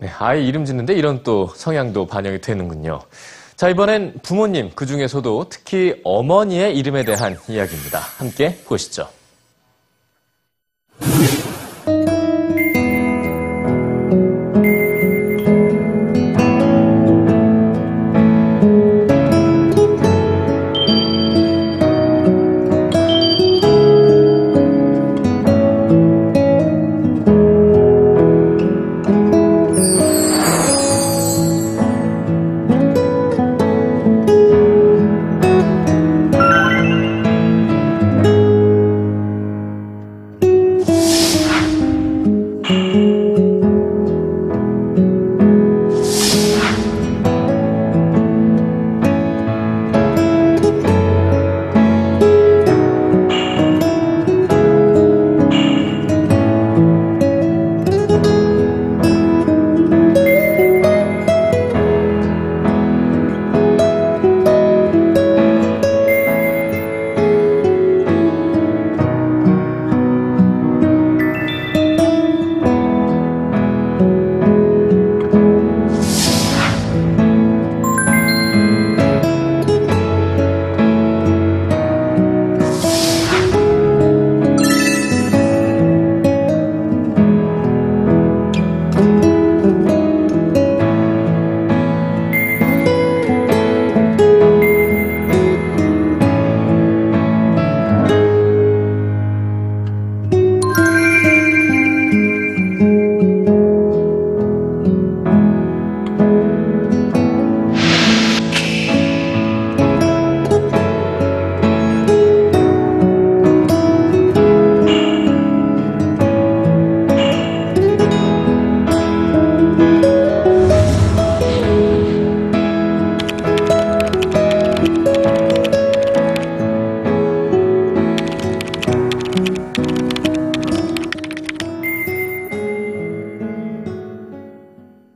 네, 아이 이름 짓는데 이런 또 성향도 반영이 되는군요. 자, 이번엔 부모님, 그 중에서도 특히 어머니의 이름에 대한 이야기입니다. 함께 보시죠.